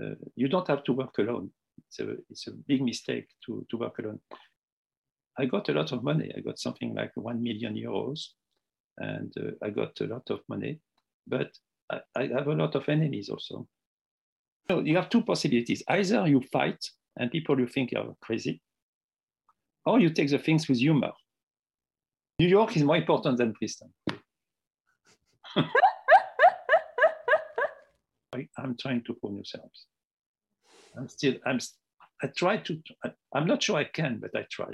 uh, you don't have to work alone. It's a, it's a big mistake to, to work alone. I got a lot of money. I got something like 1 million euros and uh, I got a lot of money, but I, I, have a lot of enemies also. So you have two possibilities. Either you fight and people you think are crazy, or you take the things with humor. New York is more important than Princeton. I, am trying to pull yourself. I'm still, I'm, I try to, I, I'm not sure I can, but I try.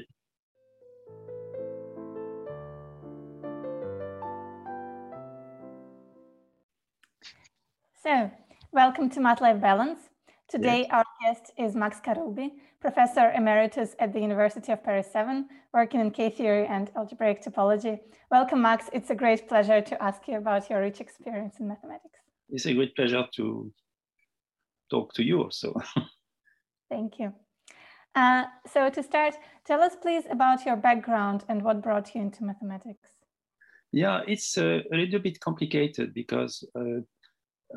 So, welcome to MATLAB Balance. Today, yes. our guest is Max Karoubi, Professor Emeritus at the University of Paris 7, working in K-theory and algebraic topology. Welcome, Max. It's a great pleasure to ask you about your rich experience in mathematics. It's a great pleasure to talk to you also. Thank you. Uh, so to start, tell us please about your background and what brought you into mathematics. Yeah, it's uh, a little bit complicated because uh,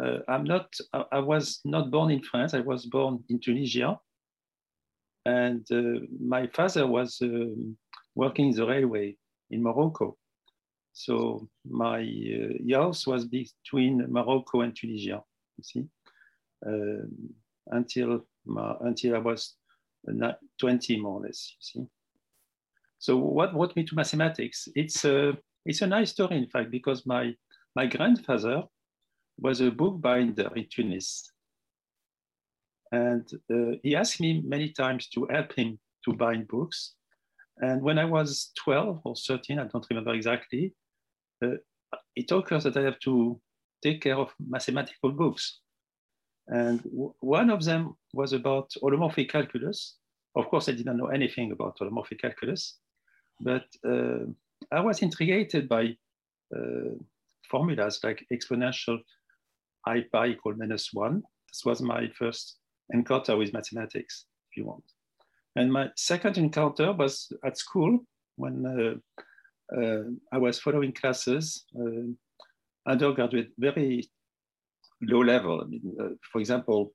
uh, I'm not, I was not born in France, I was born in Tunisia. And uh, my father was um, working in the railway in Morocco. So my uh, house was between Morocco and Tunisia, you see, uh, until, my, until I was 20 more or less, you see. So what brought me to mathematics? It's a, it's a nice story, in fact, because my, my grandfather was a bookbinder in Tunis. And uh, he asked me many times to help him to bind books. And when I was 12 or 13, I don't remember exactly, uh, it occurs that I have to take care of mathematical books. And one of them was about holomorphic calculus. Of course, I didn't know anything about holomorphic calculus, but uh, I was intrigued by uh, formulas like exponential i pi equal minus one. This was my first encounter with mathematics, if you want. And my second encounter was at school when uh, uh, I was following classes, uh, undergraduate, very low level. I mean, uh, for example,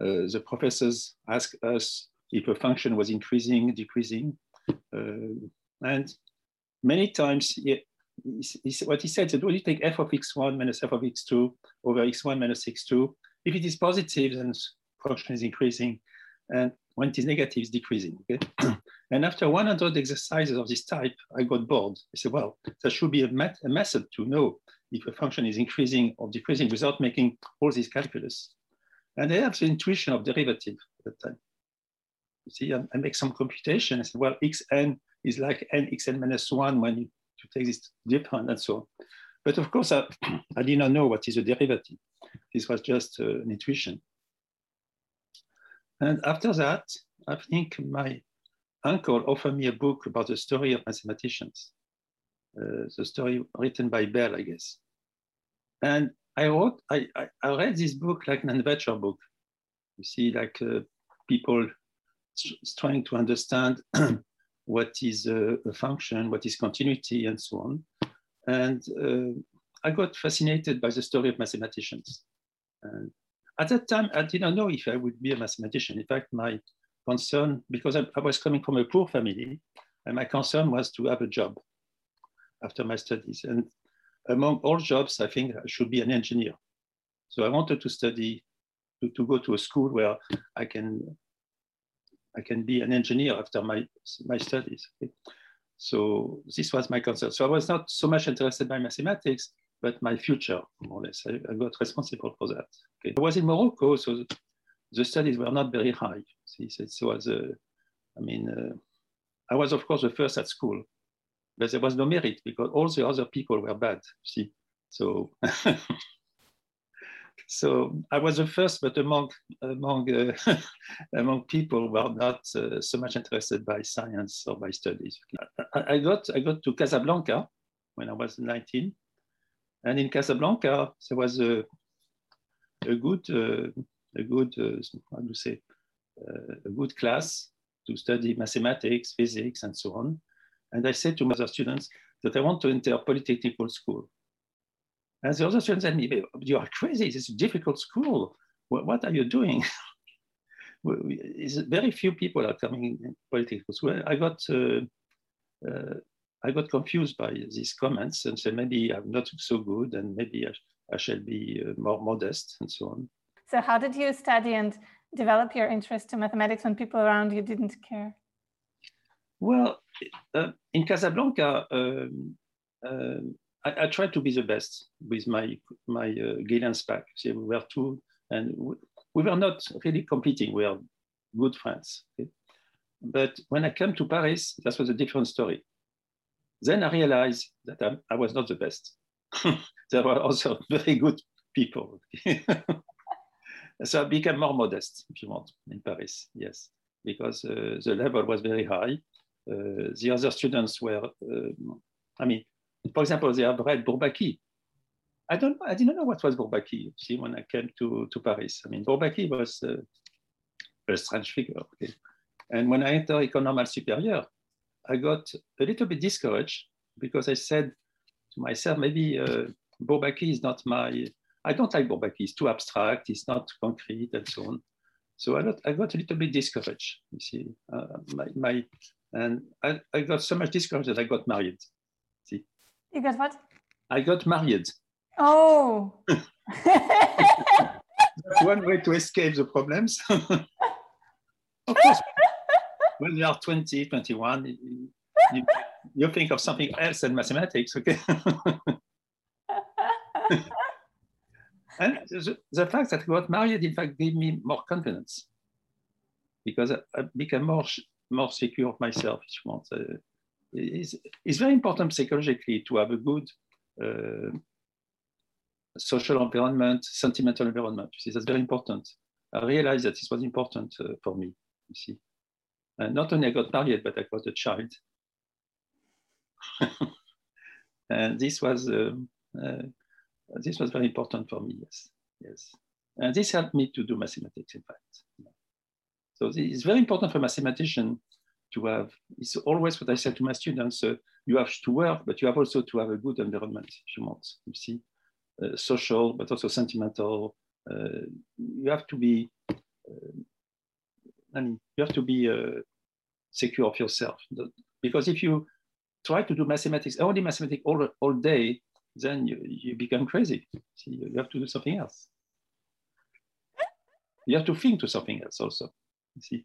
uh, the professors asked us if a function was increasing, decreasing. Uh, and many times what he said is, well, you take f of x1 minus f of x2 over x1 minus x2. If it is positive, then function is increasing. And when is negative, it's decreasing. Okay? and after 100 exercises of this type, I got bored. I said, well, there should be a, met a method to know if a function is increasing or decreasing without making all these calculus. And I have the intuition of derivative at that time. You see, I, I make some computation. I said, well, xn is like n xn minus 1 when you take this different and so on. But of course, I, I did not know what is a derivative. This was just uh, an intuition. And after that, I think my uncle offered me a book about the story of mathematicians, uh, the story written by Bell, I guess. And I wrote, I, I, I read this book like an adventure book. You see, like uh, people trying to understand what is a, a, function, what is continuity, and so on. And uh, I got fascinated by the story of mathematicians. And at that time, I didn't know if I would be a mathematician. In fact, my concern, because I, I was coming from a poor family, and my concern was to have a job after my studies. And among all jobs, I think I should be an engineer. So I wanted to study, to, to go to a school where I can I can be an engineer after my, my studies. Okay? So this was my concern. So I was not so much interested by mathematics, but my future, more or less. I, I got responsible for that. Okay? I was in Morocco, so the studies were not very high. See, so it was, uh, I mean, uh, I was of course the first at school, but there was no merit because all the other people were bad. See, so so I was the first, but among among uh, among people who are not uh, so much interested by science or by studies. I, I, got I got to Casablanca when I was 19, and in Casablanca there was a a good uh, a good uh, how do you say uh, a good class to study mathematics, physics, and so on. And I said to my other students that I want to enter a polytechnical school. And the other students said me, you are crazy, It's a difficult school. what, what are you doing? very few people are coming in politics. Well, I got uh, uh, I got confused by these comments and said maybe I'm not so good and maybe I, I shall be uh, more modest and so on. So how did you study and develop your interest in mathematics when people around you didn't care? Well, uh, in Casablanca, um, uh, I, I, tried to be the best with my my uh, Galen Spack. See, we were two, and we, we, were not really competing. We were good friends. Okay? But when I came to Paris, that was a different story. Then I realized that I, I was not the best. there were also very good people. so I became more modest, if you want, in Paris. Yes, because uh, the level was very high. Uh, the other students were, uh, I mean, for example, they have read Bourbaki. I don't I didn't know what was Bourbaki, see, when I came to, to Paris. I mean, Bourbaki was uh, a strange figure. Okay? And when I entered École Normale Supérieure, I got a little bit discouraged because I said to myself, maybe uh, Bourbaki is not my, I don't like Bourbaki, it's too abstract, it's not concrete and so on. So I got, I got a little bit discouraged, you see. Uh, my, my, and I, I got so much discouraged that I got married. See? You got what? I got married. Oh. That's one way to escape the problems. of course, when you are 20, 21, you, you think of something else than mathematics, okay? and the, the, fact that I got married, in fact, gave me more confidence because I, I became more more secure of myself, if you want. Uh, it's, it's, very important psychologically to have a good uh, social environment, sentimental environment. You see, that's very important. I realized that this was important uh, for me, you see. And not only I got married, but I got a child. and this was, um, uh, this was very important for me, yes, yes. And this helped me to do mathematics, in fact. So it's very important for a mathematician to have, it's always what I say to my students, uh, you have to work, but you have also to have a good environment, if you want, you see, uh, social, but also sentimental. Uh, you have to be, mean, you have to be uh, secure of yourself. Because if you try to do mathematics, only mathematics all, all day, then you, you become crazy. See, you have to do something else. You have to think to something else also. You see,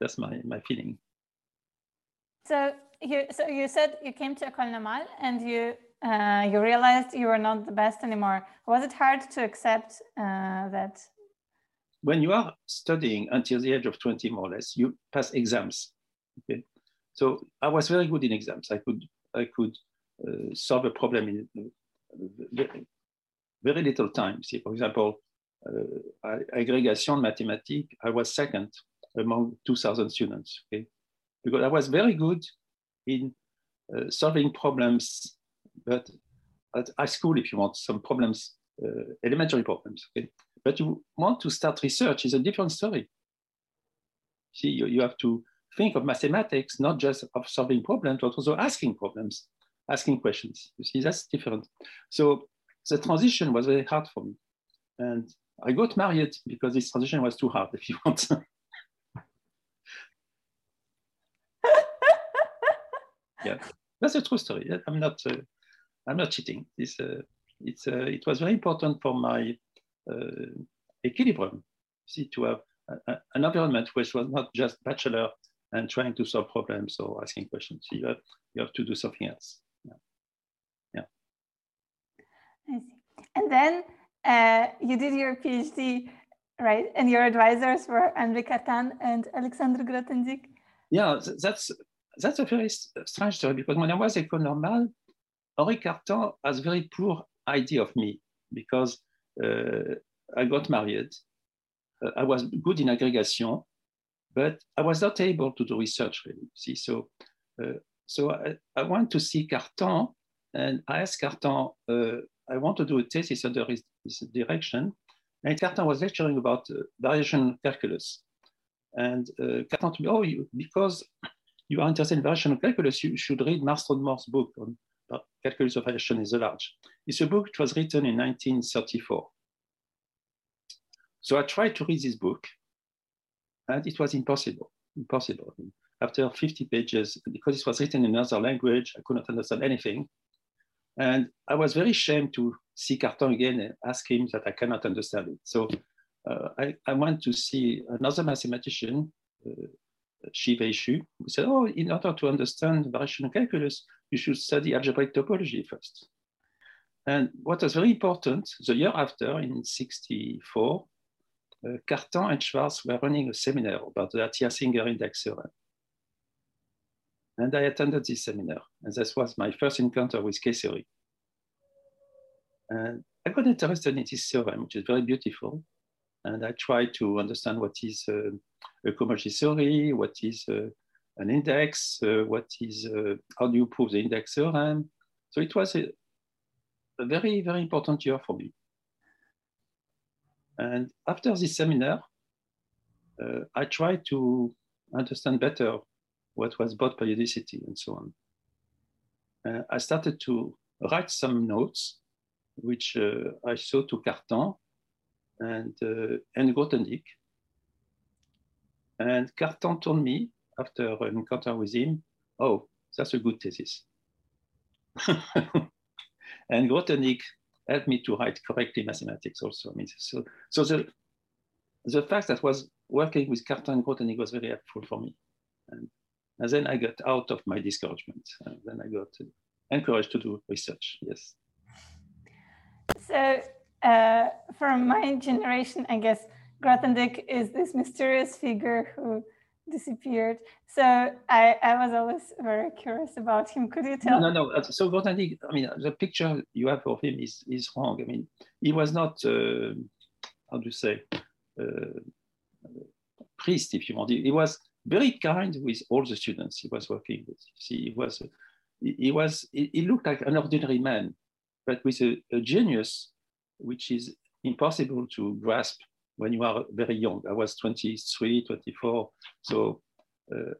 that's my my feeling. So you so you said you came to École Normale and you uh, you realized you were not the best anymore. Was it hard to accept uh, that? When you are studying until the age of 20, more or less, you pass exams. Okay, so I was very good in exams. I could I could uh, solve a problem in very, very little time. See, for example, uh, aggregation mathematics, I was second among 2,000 students, okay? Because I was very good in uh, solving problems, but at high school, if you want, some problems, uh, elementary problems, okay? But you want to start research is a different story. See, you, you have to think of mathematics, not just of solving problems, but also asking problems, asking questions. You see, that's different. So the transition was very hard for me. And I got married because this transition was too hard, if you want. yeah, that's a true story. I'm not, uh, I'm not cheating. This, uh, it's, uh, it was very important for my equilibrium, see, to have a, a, an environment which was not just bachelor and trying to solve problems or asking questions. You have, you have to do something else. Yeah. yeah. I see. And then uh, you did your PhD, right? And your advisors were Henri Cartan and Alexandre Grothendieck. Yeah, that's that's a very strange story because when I was at École Normale, Henri Cartan has a very poor idea of me because I got married. Uh, I was good in aggregation, but I was not able to do research really. See, so uh, so I, I to see Cartan and I asked Cartan, uh, I want to do a thesis under his, his direction. And Cartan was lecturing about uh, variation calculus. And uh, Cartan told me, oh, you, because you are interested in variational calculus, you should read Marston Morse's book on calculus of variation is a large. It's a book which was written in 1934. so I tried to read this book, and it was impossible. Impossible. After 50 pages, because it was written in another language, I could not understand anything. And I was very ashamed to see Cartan again and ask him that I cannot understand it. So uh, I, I went to see another mathematician, uh, Shih-Wei Xu, who said, oh, in order to understand variational calculus, you should study algebraic topology first. And what was very important, the year after, in 64, uh, Cartan and Schwartz were running a seminar about the Atiyah-Singer index theorem. And I attended this seminar, and this was my first encounter with K-theory. And I got interested in this theorem, which is very beautiful. And I tried to understand what is uh, a cohomology theory, what is uh, an index, uh, what is, uh, how do you prove the index theorem. So it was a, a very, very important year for me. And after this seminar, uh, I tried to understand better what was Bott periodicity and so on. Uh, I started to write some notes, which uh, I showed to Cartan and, uh, and Grothendieck. And Cartan told me after an encounter with him, oh, that's a good thesis. and Grothendieck helped me to write correctly mathematics also. I mean, so, so the, the fact that was working with Cartan and Grothendieck was very helpful for me. And, and then I got out of my discouragement. And then I got encouraged to do research, yes. So uh, from my generation, I guess Grothendieck is this mysterious figure who disappeared. So I, I was always very curious about him. Could you tell? No, no, no. So Grothendieck, I mean, the picture you have of him is, is wrong. I mean, he was not, uh, how do you say, uh, priest, if you want. He, he, was very kind with all the students he was working with. See, he was, he, he was, he, he, looked like an ordinary man, but with a, a genius which is impossible to grasp when you are very young. I was 23, 24. So uh,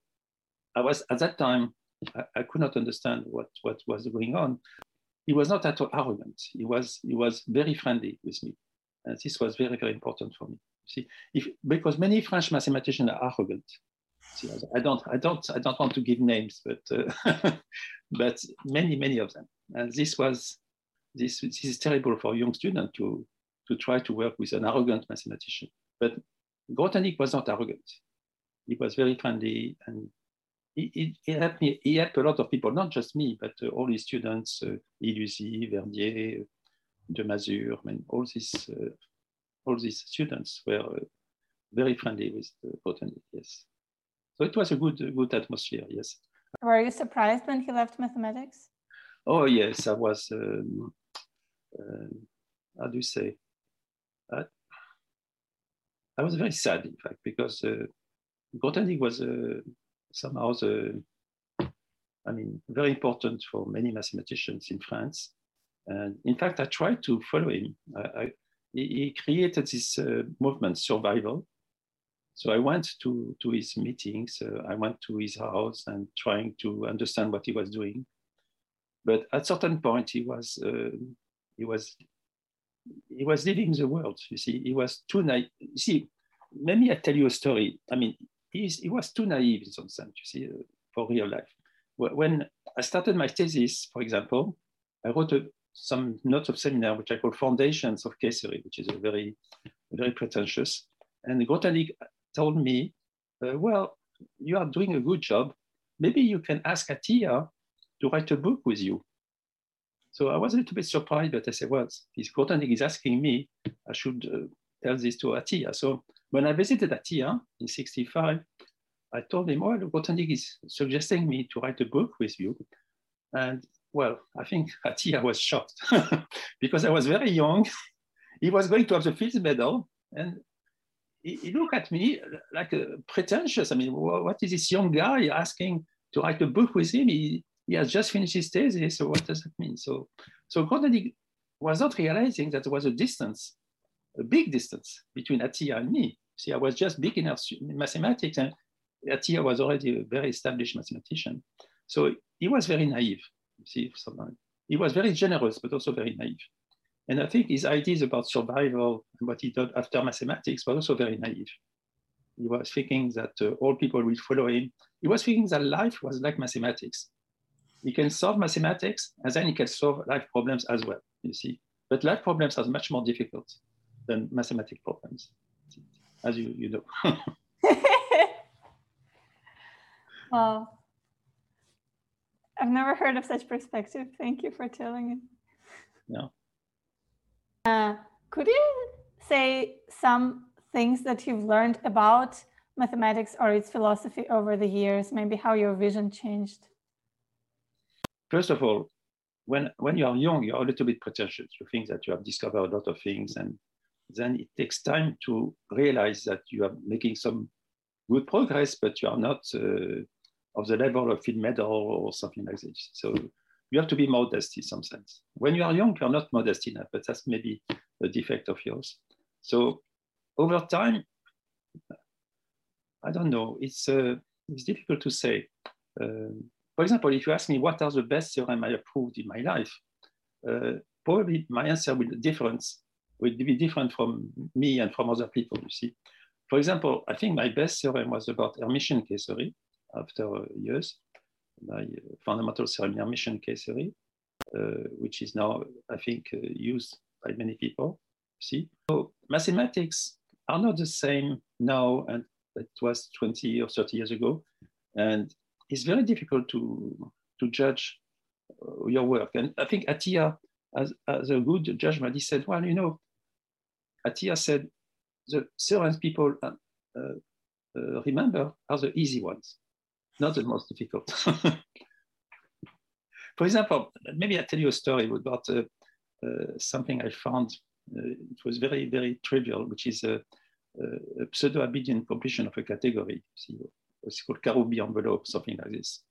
I was at that time, I, I, could not understand what, what was going on. He was not at all arrogant. He was, he was very friendly with me. And this was very, very important for me. See, if, because many French mathematicians are arrogant. See, I don't, I don't, I don't want to give names, but, uh, but many, many of them. And this was, this, this is terrible for young student to, to try to work with an arrogant mathematician. But Grothendieck was not arrogant. He was very friendly and he, he, he, helped me. He helped a lot of people, not just me, but uh, all his students, uh, Verdier, Demazure, I mean, all these, uh, all these students were uh, very friendly with uh, Grothendieck, yes. So it was a good, good atmosphere, yes. Were you surprised when he left mathematics? Oh, yes, I was, um, uh, how do you say? Uh, I was very sad, in fact, because uh, Grothendieck was uh, somehow the, I mean, very important for many mathematicians in France. And in fact, I tried to follow him. I, I, he, created this uh, movement, survival. So I went to, to his meetings, uh, I went to his house and trying to understand what he was doing. But at certain point, he was, uh, he was he was leaving the world. You see, he was too naive. You see, maybe I tell you a story. I mean, he was too naive in some sense. You see, uh, for real life. When I started my thesis, for example, I wrote a, some notes of seminar which I call Foundations of theory, which is a very, very pretentious. And Grothendieck told me, uh, "Well, you are doing a good job. Maybe you can ask Atiyah to write a book with you." So I was a little bit surprised, but I said, well, this Grothendieck is asking me, I should uh, tell this to Atiyah. So when I visited Atiyah in 65, I told him, well, Grothendieck is suggesting me to write a book with you. And well, I think Atiyah was shocked because I was very young. he was going to have the Fields Medal. And he, he, looked at me like a pretentious. I mean, what is this young guy asking to write a book with him? He, he has just finished his thesis. So what does that mean? So, so Grothendieck was not realizing that there was a distance, a big distance between Atiyah and me. See, I was just beginner in mathematics, and Atiyah was already a very established mathematician. So he was very naive. See, he was very generous, but also very naive. And I think his ideas about survival and what he did after mathematics were also very naive. He was thinking that uh, all people will follow him. He was thinking that life was like mathematics. He can solve mathematics and then he can solve life problems as well, you see. But life problems are much more difficult than mathematical problems, as you, you know. wow. I've never heard of such perspective. Thank you for telling it. No. Uh, could you say some things that you've learned about mathematics or its philosophy over the years, maybe how your vision changed? First of all, when, when you are young, you're a little bit pretentious. You think that you have discovered a lot of things, and then it takes time to realize that you are making some good progress, but you are not uh, of the level of Fields Medal or something like this. So you have to be modest in some sense. When you are young, you're not modest enough, but that's maybe a defect of yours. So over time, I don't know, it's, uh, it's difficult to say. Uh, for example, if you ask me what are the best theorem I approved in my life, uh, probably my answer will different will be different from me and from other people, you see. For example, I think my best theorem was about Hermitian K theory after years my fundamental theorem Hermitian K theory, uh, which is now, I think, uh, used by many people. See, so mathematics are not the same now and it was 20 or 30 years ago, and it's very difficult to to judge uh, your work. And I think Atiyah, as, a good judgment, he said, well, you know, Atiyah said the theorems people uh, uh, remember are the easy ones not the most difficult. For example, maybe I tell you a story about uh, uh, something I found. Uh, it was very, very trivial, which is a, a pseudo-Abelian completion of a category. See, it's called Karoubi envelope, something like this.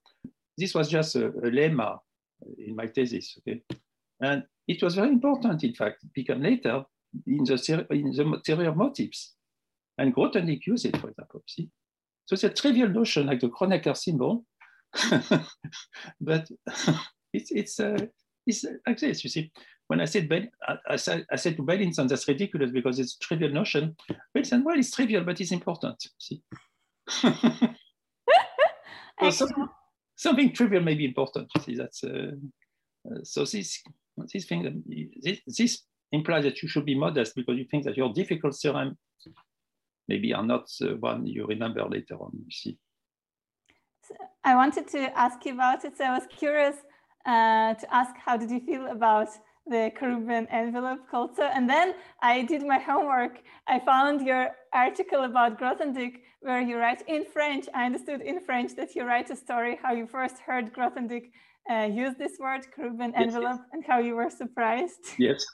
This was just a, a lemma in my thesis, okay? And it was very important, in fact, it became later in the, in the of motifs. And Grothendieck used it, for example, see? So it's a trivial notion like the Kronecker symbol, but it's, it's, uh, it's like this, you see. When I said, I, I, said, I said to Beilinson, that's ridiculous because it's a trivial notion. Beilinson, well, it's trivial, but it's important, see. so something, something, trivial may be important, see, that's, uh, uh, so this, this thing, this, this implies that you should be modest because you think that your difficult theorem maybe are not the one you remember later on, you see. I wanted to ask you about it. So I was curious uh, to ask how did you feel about the Karoubi envelope culture? And then I did my homework. I found your article about Grothendieck where you write in French. I understood in French that you write a story how you first heard Grothendieck uh, use this word, Karoubi yes, envelope, yes. and how you were surprised. Yes.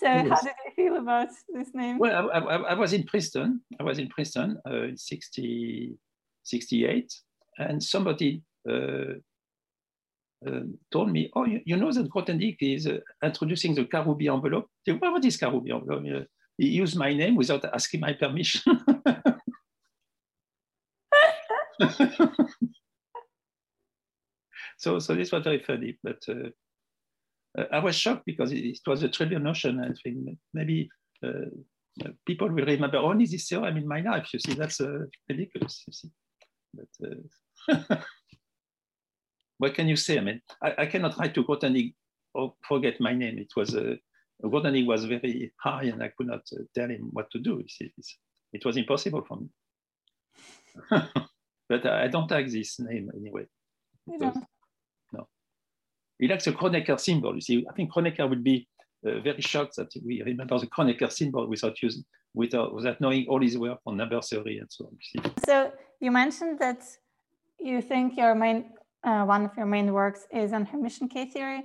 So yes. how did you feel about this name? Well, I, I, I was in Princeton. I was in Princeton uh, in 60, 68, and somebody uh, uh, told me, oh, you, you know that Grothendieck is uh, introducing the Karoubi envelope. Said, well, what is Karoubi envelope? He used my name without asking my permission. so, so this was very funny, but uh, uh, I was shocked because it, it, was a trivial notion. I think maybe uh, people will remember only this theorem in my life. You see, that's uh, ridiculous. You see, but what can you say? I mean, I, I cannot write to Grothendieck or forget my name. It was uh, Grothendieck was very high, and I could not uh, tell him what to do. See, it was impossible for me. but I don't like this name anyway. Because, he likes the Kronecker symbol. You see, I think Kronecker would be uh, very shocked that we remember the Kronecker symbol without using, without, without knowing all his work on number theory and so on. You so you mentioned that you think your main, uh, one of your main works is on Hermitian K theory.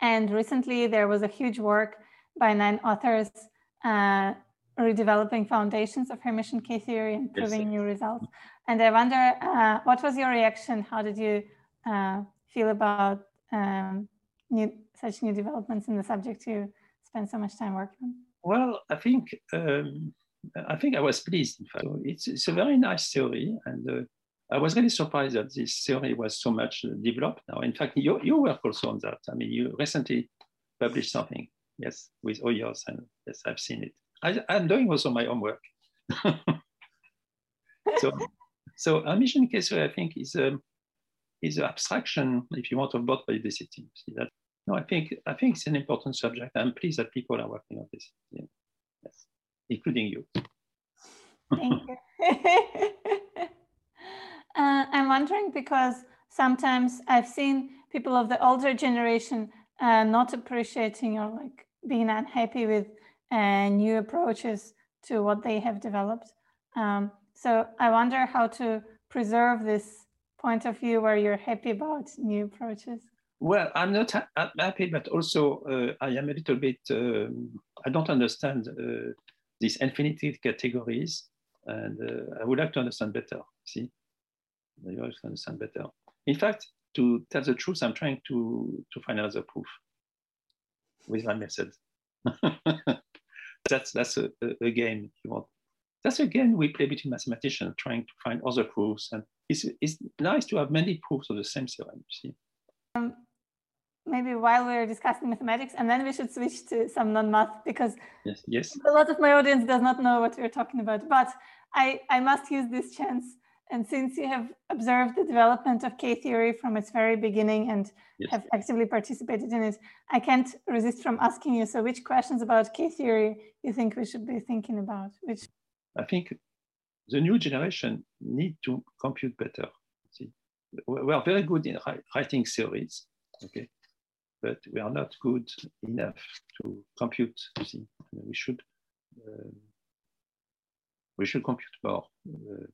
And recently there was a huge work by nine authors uh, redeveloping foundations of Hermitian K theory and proving yes, new results. And I wonder, uh, what was your reaction? How did you uh, feel about um, new such new developments in the subject you spend so much time working on? Well, I think um, I think I was pleased. In fact, it's, it's a very nice theory, and uh, I was really surprised that this theory was so much developed now. In fact, your, your work also on that. I mean, you recently published something. Yes, with OYOS, and yes, I've seen it. I, am doing also my homework. so, so Hermitian K I think is um, is an abstraction, if you want, of Bott periodicity. See that? No, I think I think it's an important subject. I'm pleased that people are working on this. Yeah. Yes, including you. Thank you. uh, I'm wondering because sometimes I've seen people of the older generation uh, not appreciating or like being unhappy with uh, new approaches to what they have developed. Um, so I wonder how to preserve this point of view where you're happy about new approaches. Well, I'm not ha happy, but also uh, I am a little bit, um, I don't understand uh, these infinity categories, and uh, I would like to understand better. See, I would like to understand better. In fact, to tell the truth, I'm trying to, to find another proof with my method. that's that's a, a, game if you want. That's a game we play between mathematicians, trying to find other proofs. And it's, it's nice to have many proofs of the same theorem, you see. Um, maybe while we're discussing mathematics, and then we should switch to some non-math because yes, yes. a lot of my audience does not know what we're talking about. But I, I must use this chance and since you have observed the development of K theory from its very beginning and yes. have actively participated in it, I can't resist from asking you. So, which questions about K theory you think we should be thinking about? Which I think the new generation need to compute better. See, we are very good in writing theories, okay, but we are not good enough to compute. See, we should uh, we should compute more. Uh,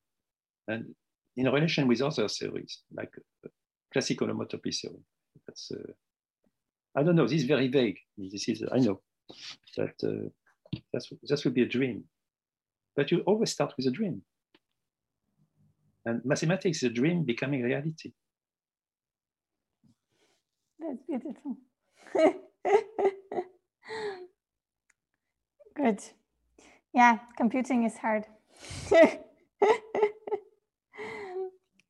and in relation with other theories, like classical homotopy theory. That's, uh, I don't know, this is very vague. This is, I know, that uh, that's, that would be a dream. But you always start with a dream. And mathematics is a dream becoming reality. That's beautiful. Good. Yeah, computing is hard.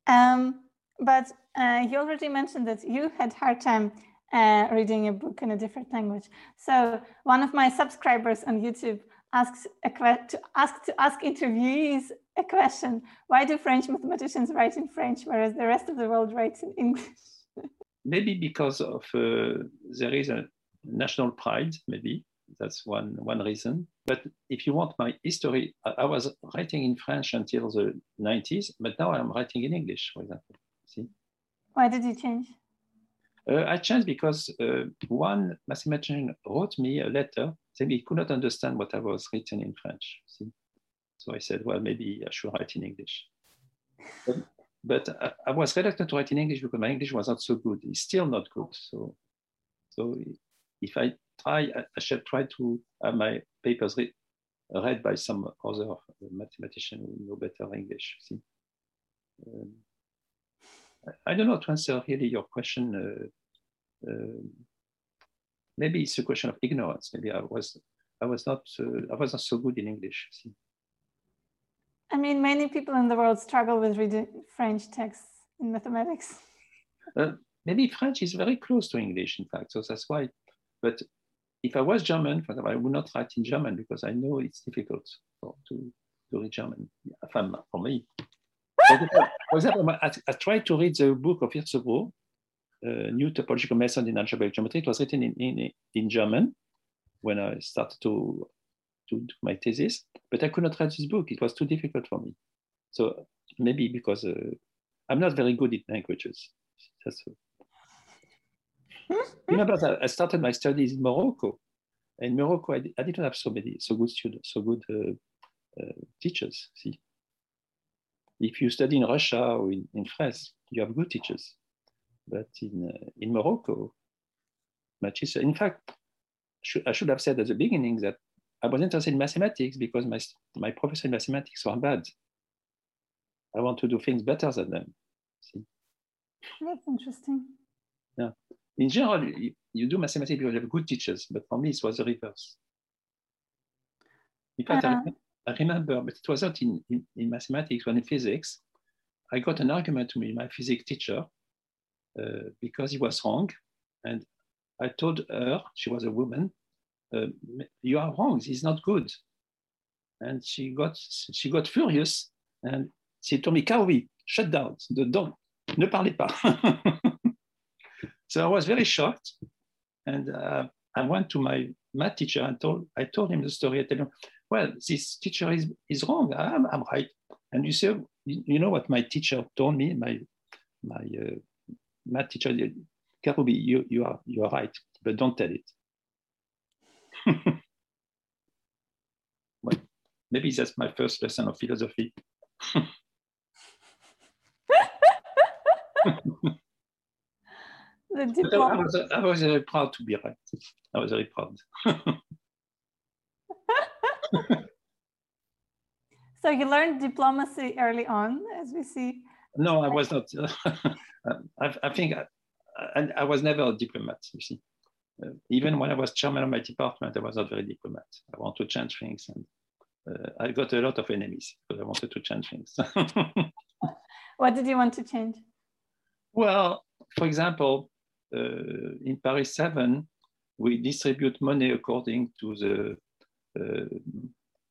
Um, but uh, you already mentioned that you had hard time uh, reading a book in a different language. So one of my subscribers on YouTube asks to ask to ask interviewees a question: Why do French mathematicians write in French, whereas the rest of the world writes in English? maybe because of uh, there is a national pride. Maybe that's one one reason. But if you want my history, I, was writing in French until the 90s, but now I'm writing in English, for example. See? Why did you change? Uh, I changed because uh, one mathematician wrote me a letter saying he could not understand what I was written in French. See? So I said, well, maybe I should write in English. But, but I, I, was reluctant to write in English because my English was not so good. It's still not good. So, so if I try, I shall try to have my papers read, read by some other mathematician who know better English. See, um, I, I, don't know to answer really your question. Uh, uh, maybe it's a question of ignorance. Maybe I was, I was not, uh, I was not so good in English. See. I mean, many people in the world struggle with reading French texts in mathematics. Uh, maybe French is very close to English, in fact. So that's why. But if I was German, for example, I would not write in German because I know it's difficult to, to read German for me. for example, I, I, tried to read the book of Hirzebruch, uh, New Topological Method in Algebraic Geometry. It was written in, in, in German when I started to, to do my thesis, but I could not read this book. It was too difficult for me. So maybe because uh, I'm not very good at languages. That's, Remember, I started my studies in Morocco. In Morocco, I, I didn't have so many, so good students, so good uh, uh, teachers. See, if you study in Russia or in, in France, you have good teachers. But in, uh, in Morocco, my teacher, in fact, I should have said at the beginning that I was interested in mathematics because my, my professor in mathematics were bad. I want to do things better than them. See? That's interesting. Yeah in general, you, you, do mathematics because you have good teachers, but for me, it was the reverse. In fact, uh -huh. I, I, remember, but it was not in, in, in, mathematics, when in physics, I got an argument with my physics teacher uh, because he was wrong. And I told her, she was a woman, uh, you are wrong, it's not good. And she got, she got furious and she told me, Karoubi, shut down, don't, ne parlez pas. so I was very shocked. And uh, I went to my math teacher and told, I told him the story. I told him, well, this teacher is, is wrong. I'm, I'm right. And you say, you, know what my teacher told me, my, my uh, math teacher, Karoubi, you, you, are, you are right, but don't tell it. well, maybe that's my first lesson of philosophy. I was, I was very proud to be right. I was very proud. so you learned diplomacy early on, as we see. No, I was not. I, I, think I, I, I, was never a diplomat, you see. Uh, even when I was chairman of my department, I was not very diplomat. I want to change things. And uh, I got a lot of enemies because I wanted to change things. what did you want to change? Well, for example, in Paris 7, we distribute money according to the, uh,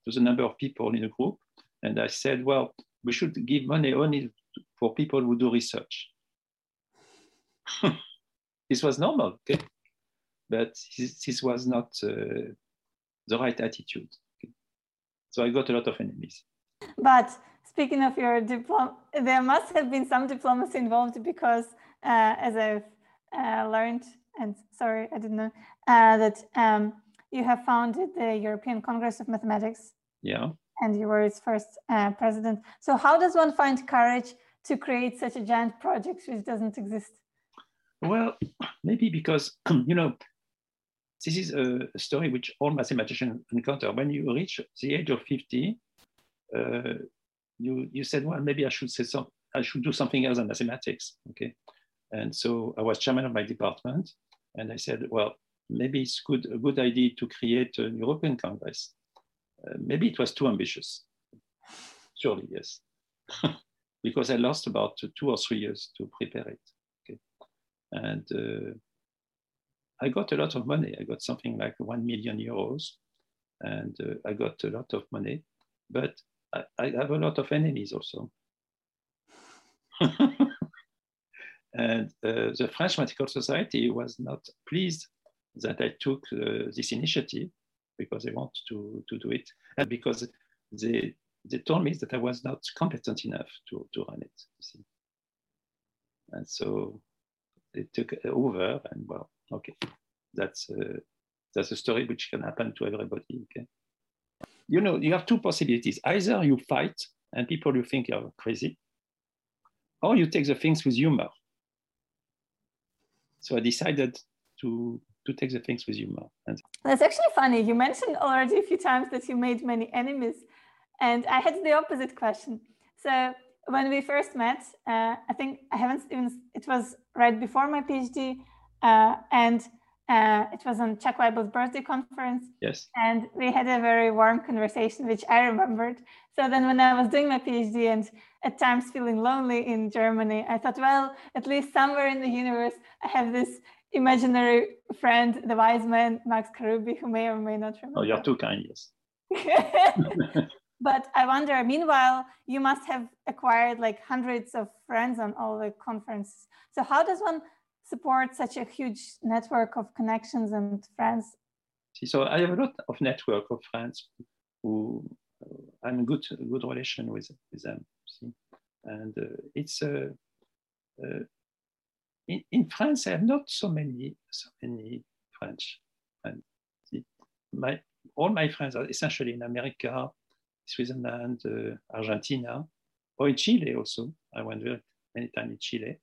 to the number of people in a group. And I said, well, we should give money only for people who do research. this was normal, okay? but this, was not uh, the right attitude. Okay? So I got a lot of enemies. But speaking of your diploma, there must have been some diplomacy involved because, uh, as I've uh, learned, and sorry, I didn't know, uh, that um, you have founded the European Congress of Mathematics. Yeah. And you were its first uh, president. So, how does one find courage to create such a giant project which doesn't exist? Well, maybe because, you know, this is a story which all mathematicians encounter. When you reach the age of 50, uh, you, you said, well, maybe I should say some, I should do something else than mathematics. Okay. And so I was chairman of my department. And I said, well, maybe it's good, a good idea to create an European Congress. Uh, maybe it was too ambitious. Surely, yes. because I lost about two or three years to prepare it. Okay. And uh, I got a lot of money. I got something like 1 million euros. And uh, I got a lot of money. But I, I have a lot of enemies also. and uh, the French Mathematical Society was not pleased that I took uh, this initiative because they want to, to do it and because they, they told me that I was not competent enough to, to run it. And so they took over and well, okay, that's, uh, that's a story which can happen to everybody, okay? You know, you have two possibilities. Either you fight and people you think are crazy, or you take the things with humor. So I decided to to take the things with humor. And That's actually funny. You mentioned already a few times that you made many enemies, and I had the opposite question. So when we first met, uh, I think I haven't even. It was right before my PhD, uh, and uh, it was on Chuck Weibel's birthday conference. Yes. And we had a very warm conversation, which I remembered. So then, when I was doing my PhD and at times feeling lonely in Germany, I thought, well, at least somewhere in the universe, I have this imaginary friend, the wise man, Max Karoubi, who may or may not remember. Oh, you're too kind, yes. but I wonder, meanwhile, you must have acquired like hundreds of friends on all the conferences. So, how does one support such a huge network of connections and friends? So, I have a lot of network of friends who uh, I'm good, good relation with, with them. See? And uh, it's uh, uh, in, in, France, I have not so many so many French friends. My, all my friends are essentially in America, Switzerland, uh, Argentina, or in Chile also. I went very many times in Chile.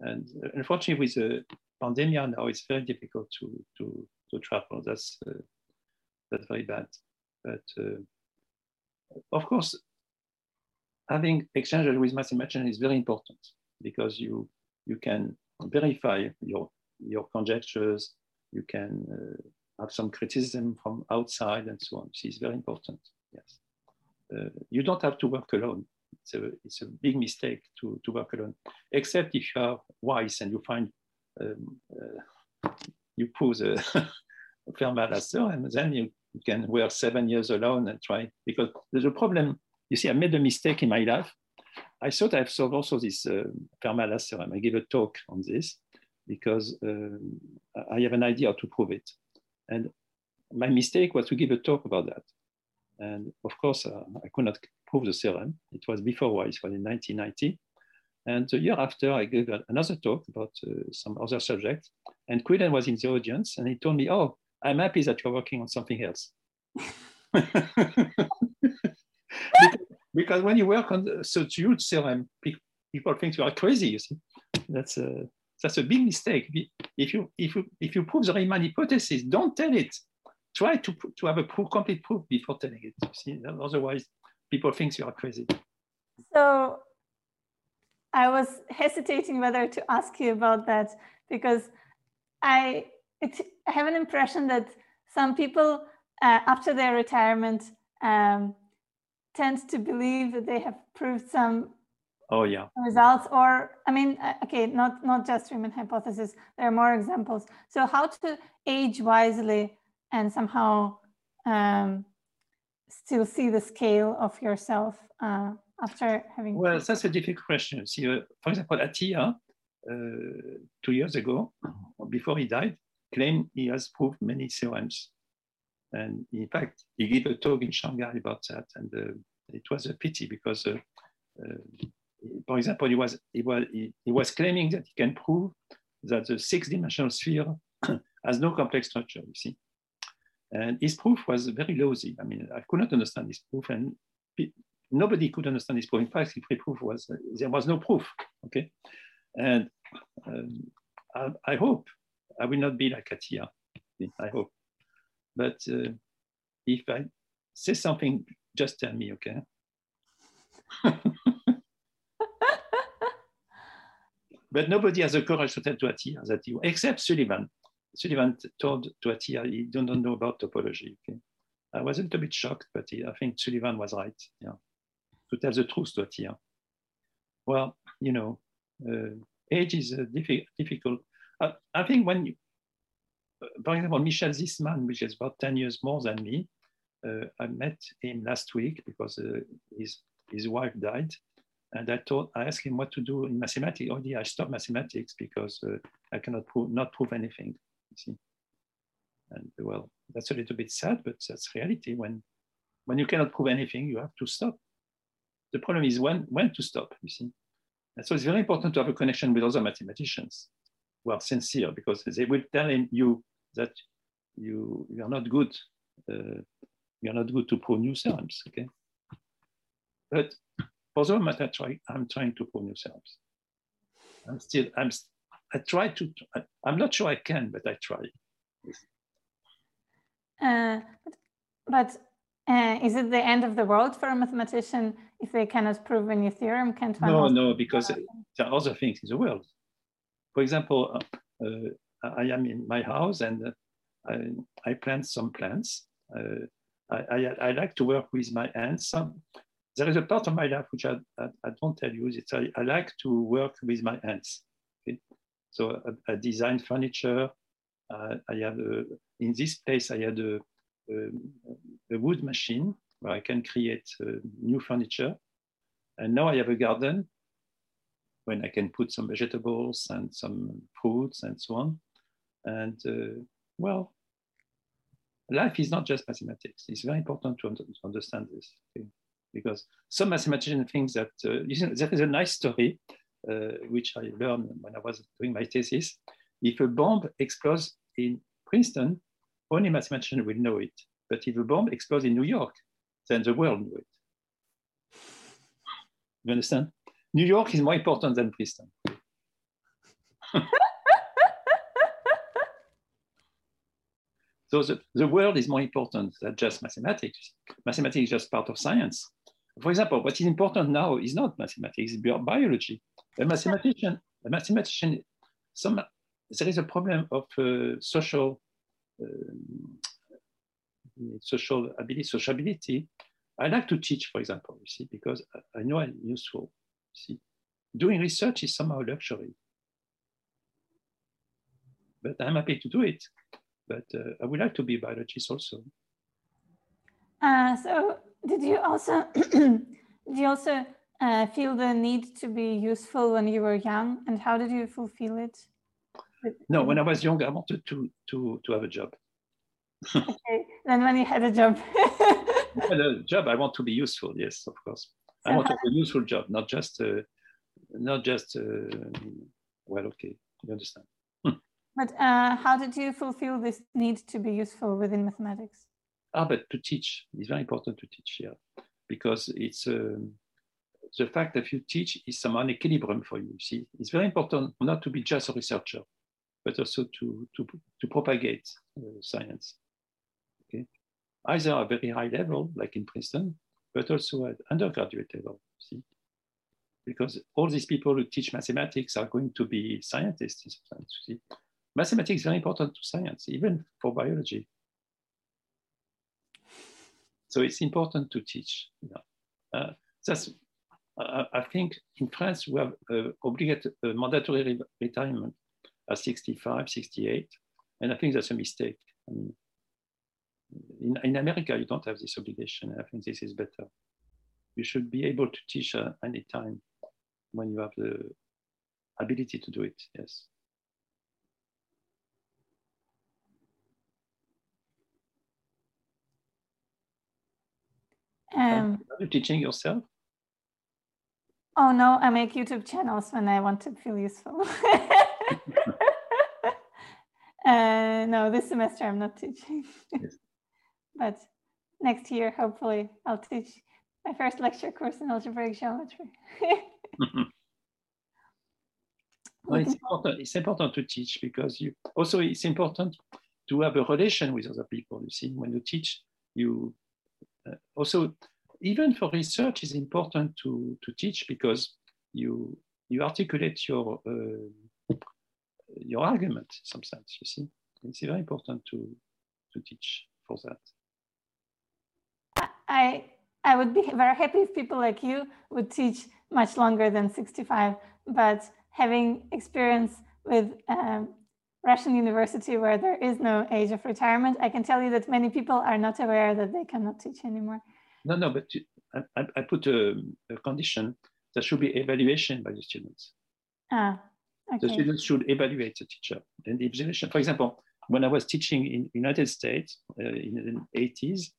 And unfortunately, with the pandemic now, it's very difficult to, to, to travel. That's, uh, that's very bad. But uh, of course, having exchanges with mathematicians is very important because you you can verify your your conjectures. You can uh, have some criticism from outside and so on. This is very important. Yes, uh, you don't have to work alone. It's a it's a big mistake to to work alone, except if you are wise and you find um, uh, you prove the Fermat-Last theorem, then you can work seven years alone and try, because there's a problem. You see, I made a mistake in my life. I thought I've solved also this uh, Fermat-Last theorem. I gave a talk on this because um, I have an idea how to prove it. And my mistake was to give a talk about that. And of course, uh, I could not prove the theorem. It was before Weiss, it was in 1990. And the year after, I gave another talk about uh, some other subject. And Quillen was in the audience, and he told me, "Oh, I'm happy that you're working on something else." because, because, when you work on such huge theorem, people think you are crazy. You see, that's a that's a big mistake. If you if you if you prove the Riemann hypothesis, don't tell it. Try to to have a proof, complete proof before telling it. You see, otherwise people think you are crazy. So I was hesitating whether to ask you about that because I, it, I have an impression that some people uh, after their retirement um, tend to believe that they have proved some oh yeah results or i mean uh, okay not not just Riemann hypothesis there are more examples so how to age wisely and somehow um, still see the scale of yourself uh, after having? Well, that's a difficult question. See, uh, for example, Atiyah, uh, two years ago, before he died, claimed he has proved many theorems. And in fact, he gave a talk in Shanghai about that. And uh, it was a pity because, uh, uh, for example, he was, he, was, he, he was claiming that he can prove that the six dimensional sphere has no complex structure, you see. And his proof was very lousy. I mean, I could not understand his proof, and nobody could understand his proof. In fact, his proof was there was no proof. Okay, and um, I, I, hope I will not be like Atiyah. I hope, but uh, if I say something, just tell me, okay? but nobody has the courage to tell to Atiyah that he, except Sullivan. Sullivan told to Atiyah he don't know about topology. Okay? I was a little bit shocked, but he, I think Sullivan was right. Yeah, to tell the truth to Atiyah. Well, you know, uh, age is uh, diffi difficult. Uh, I think when, you, uh, for example, Michel Zisman, which is about 10 years more than me, uh, I met him last week because his, his wife died. And I told I asked him what to do in mathematics. Oh, yeah, I stopped mathematics because I cannot prove, not prove anything see. And well, that's a little bit sad, but that's reality. When when you cannot prove anything, you have to stop. The problem is when when to stop, you see. And so it's very important to have a connection with other mathematicians who are sincere because they will tell you that you, you are not good. Uh, you are not good to prove new theorems, okay? But for the I try, I'm trying to prove new theorems. I'm still, I'm, I try to, I'm not sure I can, but I try. Uh, but uh, is it the end of the world for a mathematician if they cannot prove a new theorem? Can't find no, no, because there are other things in the world. For example, uh, uh I am in my house and uh, I, I, plant some plants. Uh, I, I, I, like to work with my hands. Some, there is a part of my life which I, I, I don't tell you. It's I, I like to work with my hands. So I, I designed furniture. Uh, I have a, in this place, I had a, a, a, wood machine where I can create uh, new furniture. And now I have a garden when I can put some vegetables and some fruits and so on. And uh, well, life is not just mathematics. It's very important to, to understand this okay? because some mathematicians think that uh, there is a nice story Uh, which I learned when I was doing my thesis. If a bomb explodes in Princeton, only mathematicians will know it. But if a bomb explodes in New York, then the world knew it. You understand? New York is more important than Princeton. so the, the world is more important than just mathematics. Mathematics is just part of science. For example, what is important now is not mathematics, it's biology. A mathematician, a mathematician, some, there is a problem of uh, social, um, social ability, sociability. I like to teach, for example, you see, because I know I'm useful. See, doing research is somehow a luxury. but I'm happy to do it. But uh, I would like to be a biologist also. Uh, so did you also did you also uh, feel the need to be useful when you were young, and how did you fulfill it? No, when I was young, I wanted to to to have a job. okay, then when you had a job. had a job, I want to be useful. Yes, of course. I want to have a useful job, not just uh, not just uh, well. Okay, you understand. but uh, how did you fulfill this need to be useful within mathematics? Ah, but to teach is very important to teach here because it's um, the fact that you teach is some an equilibrium for you. you. See, it's very important not to be just a researcher, but also to to to propagate uh, science. Okay, either at a very high level, like in Princeton, but also at undergraduate level. See, because all these people who teach mathematics are going to be scientists. See, mathematics is very important to science, even for biology. So it's important to teach. You know. uh, that's, uh, I think in France, we have uh, obligatory, uh, mandatory re retirement at 65, 68. And I think that's a mistake. I mean, in, in America, you don't have this obligation. I think this is better. You should be able to teach uh, any time when you have the ability to do it, yes. Um, Are you teaching yourself? Oh no, I make YouTube channels when I want to feel useful. uh, no, this semester I'm not teaching. Yes. but next year, hopefully, I'll teach my first lecture course in algebraic geometry. well, it's, important, it's important to teach because you also it's important to have a relation with other people. You see, when you teach, you uh, also, even for research, it's important to, to teach because you, you articulate your, uh, your argument in some sense, you see. It's very important to, to teach for that. I, I would be very happy if people like you would teach much longer than 65, but having experience with um, Russian university where there is no age of retirement, I can tell you that many people are not aware that they cannot teach anymore. No, no, but I, I put a, a condition that should be evaluation by the students. Ah, okay. The students should evaluate the teacher. And the for example, when I was teaching in United States uh, in the 80s,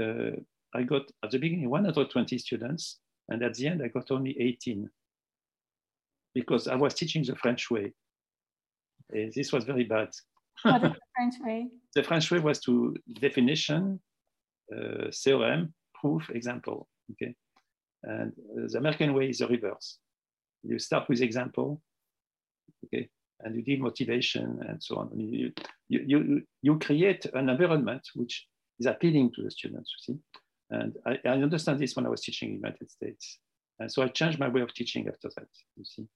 uh, I got at the beginning 120 students, and at the end I got only 18 because I was teaching the French way. Uh, this was very bad. What is the French way? the French way was to definition, uh, theorem, proof, example. Okay, and uh, the American way is the reverse. You start with example, okay, and you did motivation and so on. You, you, you, you create an environment which is appealing to the students, you see. And I, I understand this when I was teaching in the United States. And so I changed my way of teaching after that, you see,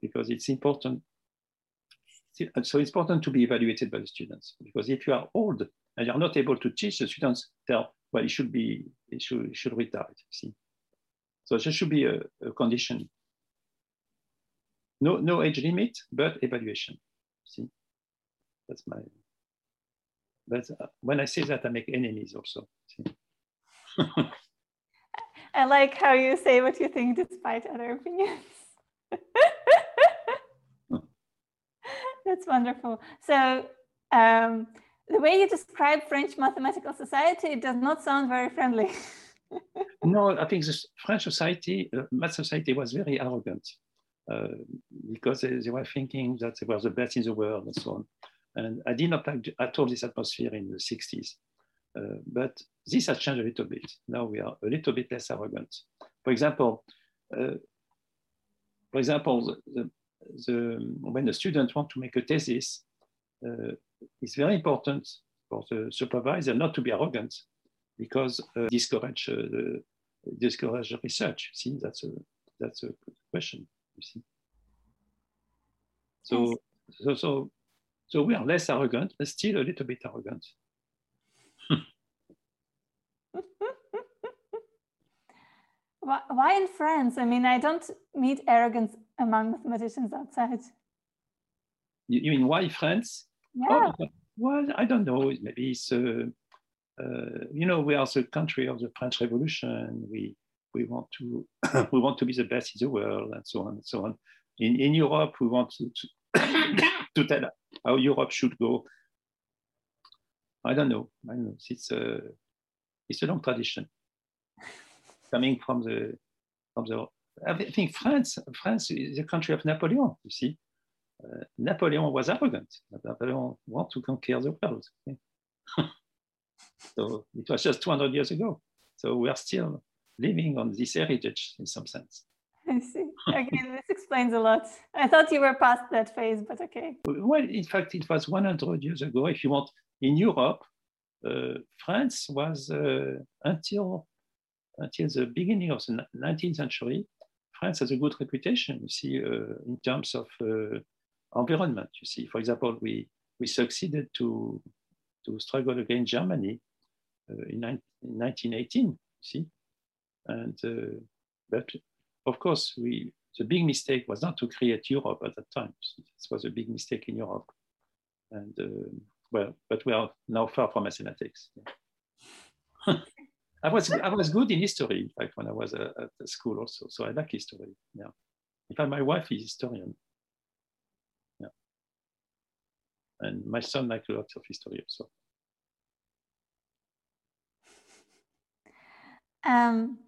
because it's important so it's important to be evaluated by the students because if you are old and you're not able to teach, the students tell, well, it should be, it should, it should retire, see. So there should be a, a, condition. No, no age limit, but evaluation, see. That's my, but uh, when I say that, I make enemies also, I like how you say what you think despite other opinions. That's wonderful. So um, the way you describe French mathematical society it does not sound very friendly. no, I think the French society, uh, math society was very arrogant uh, because they, they, were thinking that they were the best in the world and so on. And I did not like at all this atmosphere in the 60s. Uh, but this has changed a little bit. Now we are a little bit less arrogant. For example, uh, for example, the, the, the, when the student want to make a thesis, uh, it's very important for the supervisor not to be arrogant because uh, discourage uh, discourage research. See, that's a that's a question. You see. So so so so we are less arrogant, but still a little bit arrogant. Why in France? I mean, I don't meet arrogance among mathematicians outside. you, you mean why France? Yeah. Oh, well, I don't know. Maybe it's, uh, uh, you know, we are the country of the French Revolution. We we want to we want to be the best in the world, and so on and so on. In in Europe, we want to to, to tell how Europe should go. I don't know. I don't know. It's a it's a long tradition coming from the from the. I think France France is a country of Napoleon. You see, uh, Napoleon was arrogant. Napoleon wanted to conquer the world. so it was just 200 years ago. So we are still living on this heritage in some sense. I see. Okay, this explains a lot. I thought you were past that phase, but okay. Well, in fact, it was 100 years ago. If you want, in Europe, uh, France was uh, until until the beginning of the 19th century. France has a good reputation. You see, uh, in terms of uh, environment. You see, for example, we we succeeded to to struggle against Germany uh, in, in 1918. You see, and uh, but of course we the big mistake was not to create Europe at that time. This was a big mistake in Europe, and uh, well, but we are now far from mathematics. I was I was good in history, in fact, when I was uh, at school also. So I like history. Yeah. In fact, my wife is historian. Yeah. And my son likes lot of history also. Um,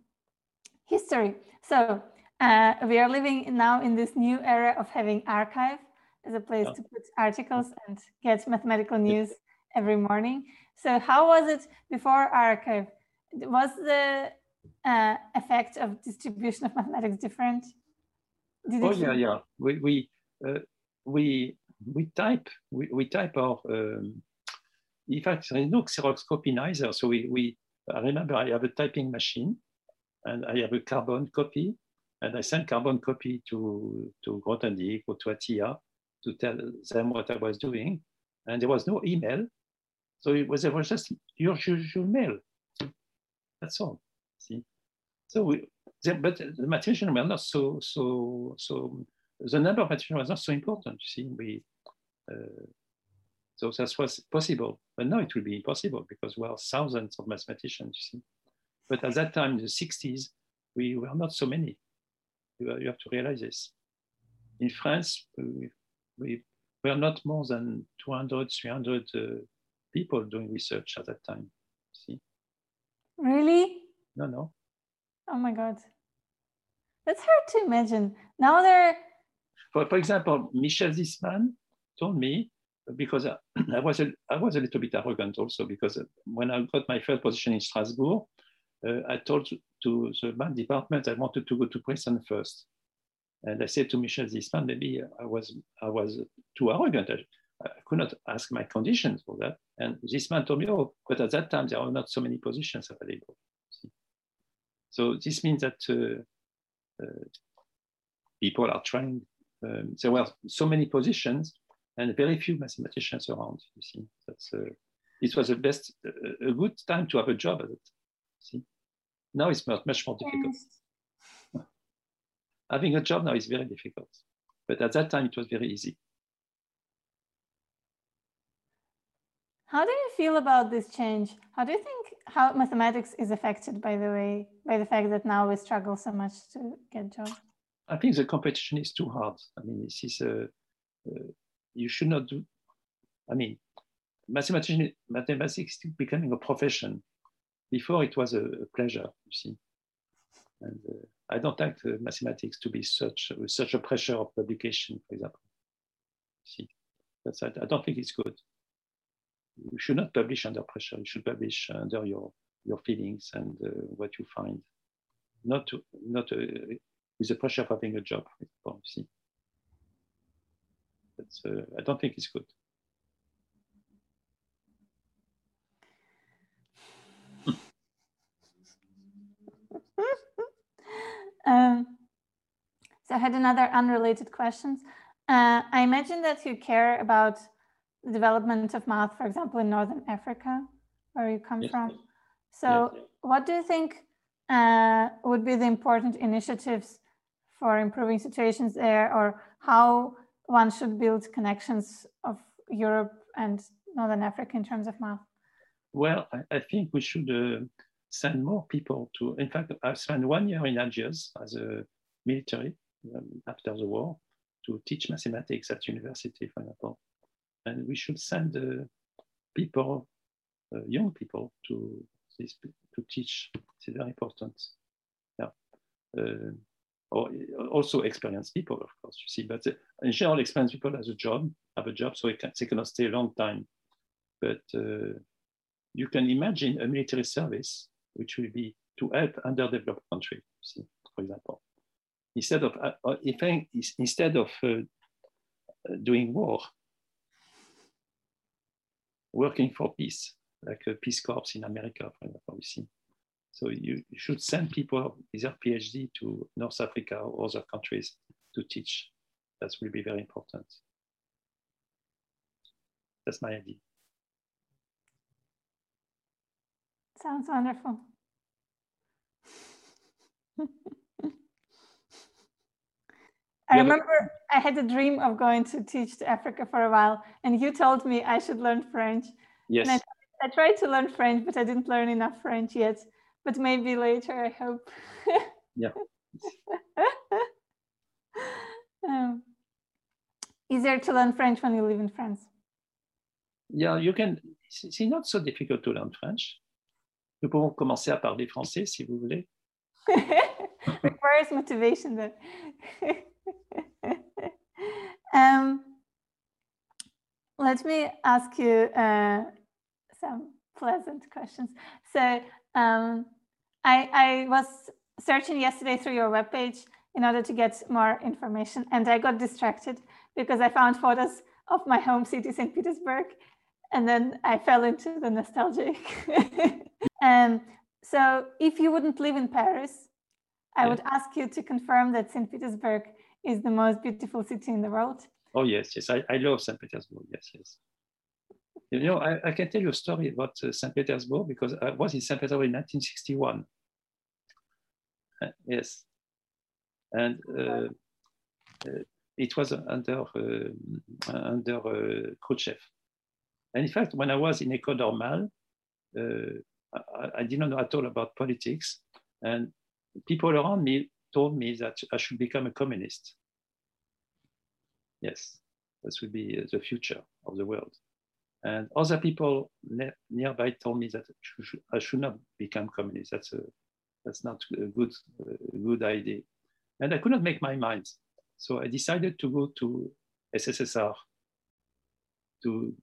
history. So uh, we are living now in this new era of having arXiv as a place yeah. to put articles and get mathematical news every morning. So how was it before arXiv? Was the uh, effect of distribution of mathematics different? Did oh yeah, yeah. We we uh, we we type we, we type our. Um, in fact, there is no Xerox copy. So we we I remember I have a typing machine, and I have a carbon copy, and I sent carbon copy to to Grothendieck or to Atiyah to tell them what I was doing, and there was no email, so it was, it was just your usual mail. That's all. See, so we, but the mathematicians were not so so so. The number of mathematicians was not so important. You see, we. Uh, so that was possible, but now it will be impossible because we are thousands of mathematicians. You see, but at that time, in the 60s, we were not so many. You have to realize this. In France, we, we were not more than 200, 300 uh, people doing research at that time. See? Really? No, no. Oh my God. That's hard to imagine. Now they're. For, for example, Michel Zisman told me, because I, I, was a, I was a little bit arrogant also, because when I got my first position in Strasbourg, uh, I told to the math department I wanted to go to Princeton first. And I said to Michel Zisman, maybe I was, I was too arrogant. I, I could not ask my conditions for that. And Zisman told me, oh, but at that time there are not so many positions available. So this means that uh, uh, people are trying. Um, there were so many positions and very few mathematicians around. You see, that's uh, it was the best, uh, a good time to have a job at it. See, now it's much, much more difficult. Yes. Having a job now is very difficult, but at that time it was very easy. How do you feel about this change? How do you think how mathematics is affected by the way by the fact that now we struggle so much to get jobs? I think the competition is too hard. I mean, this is a, you should not do. I mean, mathematician, mathematics is becoming a profession. Before it was a, a pleasure, you see. And uh, I don't like mathematics to be such such a pressure of publication, for example. See, that's I, don't think it's good you should not publish under pressure. You should publish under your your feelings and uh, what you find, not to, not uh, with the pressure of having a job. See, That's, uh, I don't think it's good. um, so I had another unrelated question. Uh, I imagine that you care about the development of math, for example, in Northern Africa, where you come yes. from. So, yes. what do you think uh, would be the important initiatives for improving situations there, or how one should build connections of Europe and Northern Africa in terms of math? Well, I, I think we should uh, send more people to. In fact, I spent one year in Algiers as a military um, after the war to teach mathematics at university, for example. And we should send uh, people, uh, young people, to this to teach. It's very important. Yeah. Uh, or also experienced people, of course, you see. But uh, in general, experienced people has a job, have a job, so they, can, they cannot stay a long time. But uh, you can imagine a military service which will be to help underdeveloped countries, see, for example. Instead of, uh, uh instead of uh, doing war, working for peace, like a Peace Corps in America, for example, we see. So you, you should send people with their PhD to North Africa or other countries to teach. That will be very important. That's my idea. Sounds wonderful. I remember I had a dream of going to teach to Africa for a while, and you told me I should learn French. Yes. I, I, tried to learn French, but I didn't learn enough French yet. But maybe later, I hope. yeah. um, easier to learn French when you live in France. Yeah, you can. C'est not so difficult to learn French. Nous pouvons commencer à parler français si vous voulez. Requires motivation then. um, let me ask you uh, some pleasant questions. So um, I, I was searching yesterday through your webpage in order to get more information, and I got distracted because I found photos of my home city, St. Petersburg, and then I fell into the nostalgic. um, so, if you wouldn't live in Paris, I yeah. would ask you to confirm that St. Petersburg is the most beautiful city in the world. Oh, yes, yes. I, I love St. Petersburg. Yes, yes. You know, I, I can tell you a story about uh, St. Petersburg because I was in St. Petersburg in 1961. Uh, yes. And uh, uh it was under, uh, under uh, Khrushchev. And in fact, when I was in École Normale, I, I didn't know at all about politics. And people around me told me that I should become a communist. Yes, this would be the future of the world. And other people ne- nearby told me that I should not become communist. That's a, that's not a good, a good idea. And I could not make my mind. So I decided to go to SSSR to,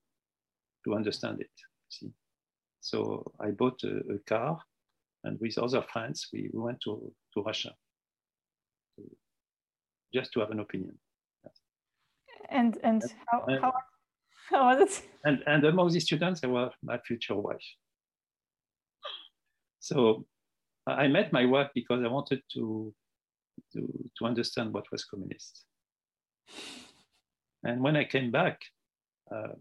to understand it. See? So I bought a, a car and with other friends, we, we went to, to Russia just to have an opinion. And, and, how, and, how how was it? And, and among the students, there was my future wife. So I met my wife because I wanted to, to, to understand what was communist. And when I came back, uh,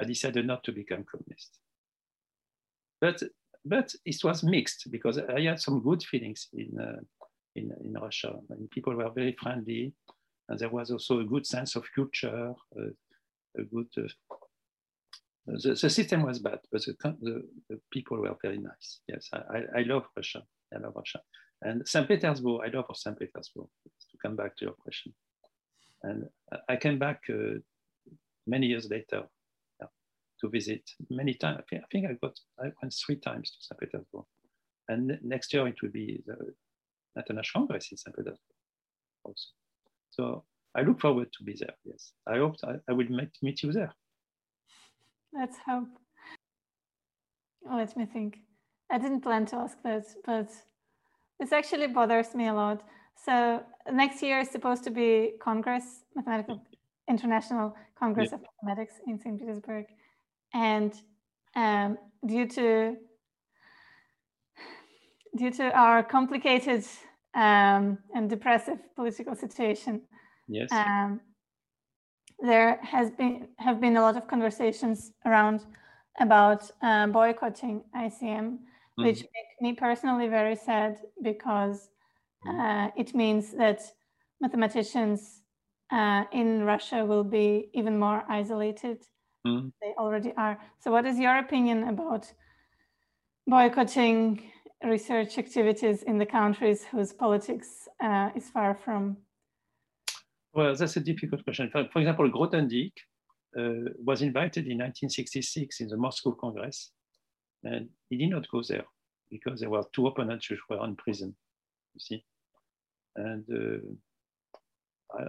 I decided not to become communist. But, but it was mixed because I had some good feelings in, uh, in, in Russia. People were very friendly. And there was also a good sense of culture, uh, a good. Uh, the, the, system was bad, but the, the, the, people were very nice. Yes, I, I, love Russia. I love Russia. And St. Petersburg, I love St. Petersburg, to come back to your question. And I came back uh, many years later yeah, to visit many times. I think I got, I went three times to St. Petersburg. And next year it will be the International Congress in St. Petersburg also. So I look forward to be there. Yes, I hope I, I will meet, meet you there. Let's hope. Let me think. I didn't plan to ask this, but this actually bothers me a lot. So next year is supposed to be Congress, Mathematical International Congress yeah. of Mathematics in St. Petersburg, and um, due to due to our complicated um, and depressive political situation, Yes. Um, there has been have been a lot of conversations around about uh, boycotting ICM, mm-hmm. which make me personally very sad because mm-hmm. uh, it means that mathematicians uh, in Russia will be even more isolated. Mm. They already are. So, what is your opinion about boycotting research activities in the countries whose politics uh, is far from? Well, that's a difficult question. For, for example, Grothendieck uh, was invited in 1966 in the Moscow Congress, and he did not go there because there were two opponents which were in prison. You see, and uh, I,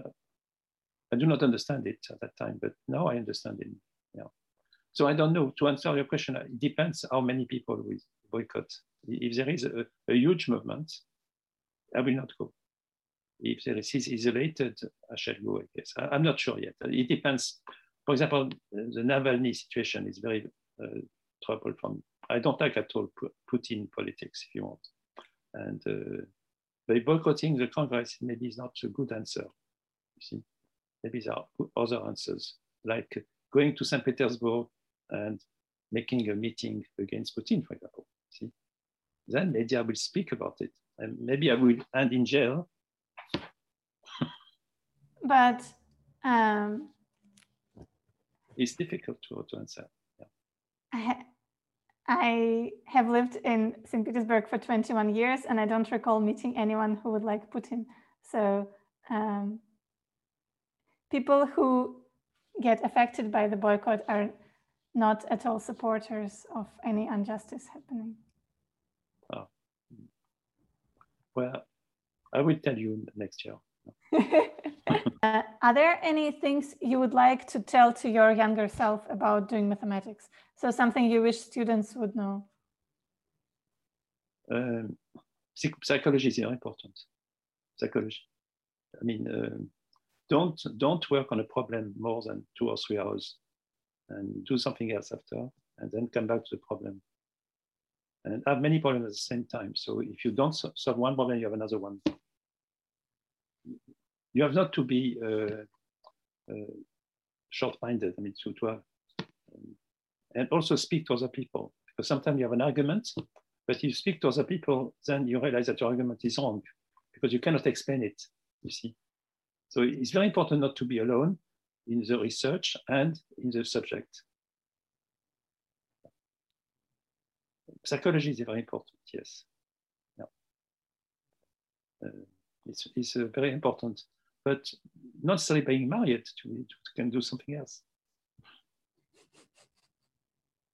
I do not understand it at that time, but now I understand it. Yeah. So I don't know. To answer your question, it depends how many people will boycott. If there is a, a huge movement, I will not go. If there is isolated, I shall go, I guess. I, am not sure yet. It depends. For example, the Navalny situation is very uh, trouble from. I don't like at all Putin politics, if you want. And uh, by boycotting the Congress maybe is not a good answer. You see, maybe there are other answers, like going to St. Petersburg and making a meeting against Putin, for example. See, then media will speak about it, and maybe I will end in jail. But um, it's difficult to, to answer. Yeah. I, ha I have lived in St. Petersburg for 21 years, and I don't recall meeting anyone who would like Putin. So um, people who get affected by the boycott are not at all supporters of any injustice happening. Oh. Well, I will tell you next year. uh, are there any things you would like to tell to your younger self about doing mathematics? So something you wish students would know? Um, psychology is very important. Psychology. I mean, uh, don't don't work on a problem more than two or three hours, and do something else after, and then come back to the problem. And have many problems at the same time. So if you don't solve one problem, you have another one you have not to be uh, uh, short-minded. I mean, to, to have, um, and also speak to other people because sometimes you have an argument, but you speak to other people, then you realize that your argument is wrong because you cannot explain it. You see, so it's very important not to be alone in the research and in the subject. Psychology is very important. Yes. Yeah. Uh, it's, it's uh, very important but not necessarily being married to, to can do something else.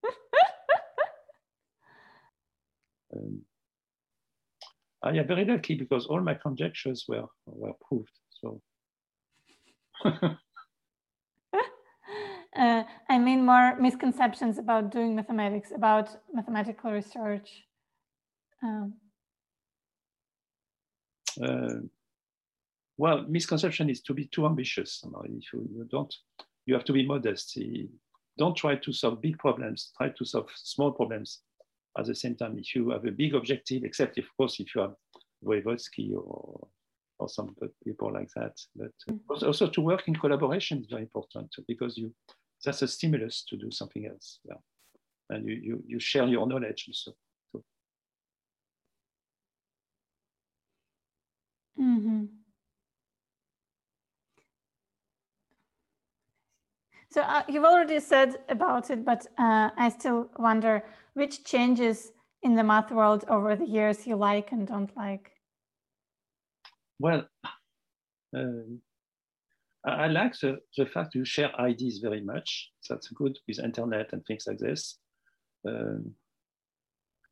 um, I am very lucky because all my conjectures were, were proved. So. uh, I mean, more misconceptions about doing mathematics, about mathematical research. Um. Uh, well, misconception is to be too ambitious. If you, don't, you have to be modest. Don't try to solve big problems. Try to solve small problems at the same time. If you have a big objective, except of course if you have Voevodsky or or some people like that. But mm. also to work in collaboration is very important because you that's a stimulus to do something else. Yeah. And you, you, you share your knowledge also. So. Mm-hmm. So uh, you've already said about it, but uh, I still wonder which changes in the math world over the years you like and don't like. Well, um, I like the, the fact you share ideas very much. That's good with internet and things like this. Um,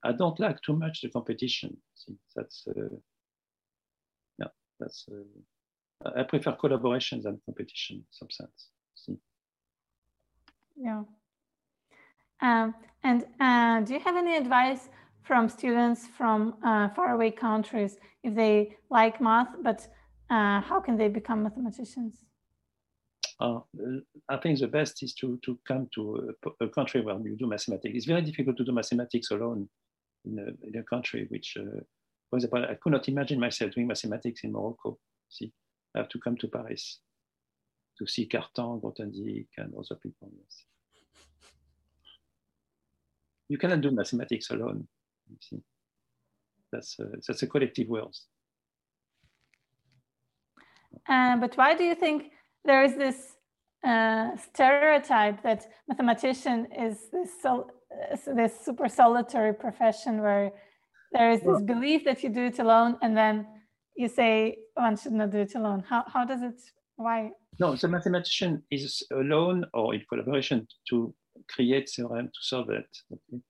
I don't like too much the competition. See, that's uh, yeah, that's. Uh, I prefer collaboration than competition in some sense. See. Yeah. Um, and uh, do you have any advice from students from uh, faraway countries if they like math, but uh, how can they become mathematicians? Uh, I think the best is to, to come to a, a, country where you do mathematics. It's very difficult to do mathematics alone in a, in a country which, uh, for example, I could not imagine myself doing mathematics in Morocco. See, I have to come to Paris to see Cartan, Grothendieck, and other people. Yes. You cannot do mathematics alone. You see. That's a, that's a collective world. Uh, but why do you think there is this uh, stereotype that mathematician is this, sol- this super solitary profession where there is this belief that you do it alone and then you say one should not do it alone. How, how does it, why? No, the mathematician is alone or in collaboration to create theorem to solve it. Okay?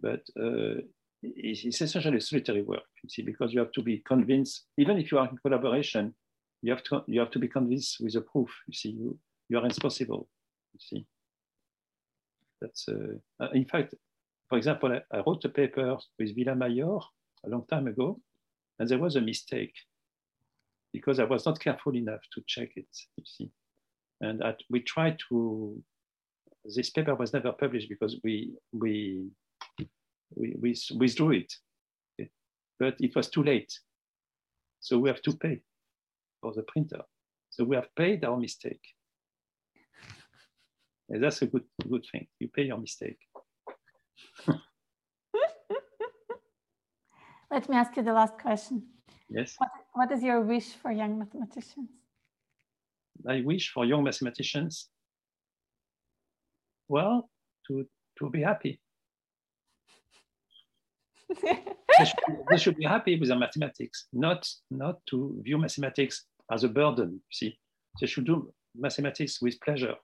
But uh, it's essentially solitary work, you see, because you have to be convinced, even if you are in collaboration, you have to, you have to be convinced with a proof, you see, you, you are responsible, you see. That's, uh, uh in fact, for example, I, I wrote a paper with Villamayor a long time ago, and there was a mistake because I was not careful enough to check it, you see. And at, we tried to, this paper was never published because we, we, we, we withdrew it, okay? but it was too late. So we have to pay for the printer. So we have paid our mistake. And that's a good, good thing. You pay your mistake. Let me ask you the last question. Yes. What, what is your wish for young mathematicians? I wish for young mathematicians, well, to, to be happy. they, should, they, should, be happy with their mathematics, not, not to view mathematics as a burden. You see, they should do mathematics with pleasure.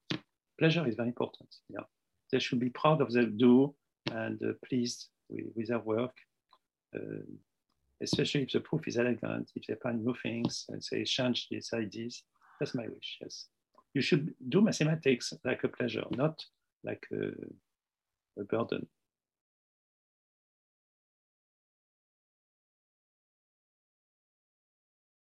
Pleasure is very important. Yeah, they should be proud of their do and uh, pleased with, with, their work. Uh, especially if the proof is elegant, if they find new things and say change these ideas. That's my wish, yes. You should do mathematics like a pleasure, not like a, a burden.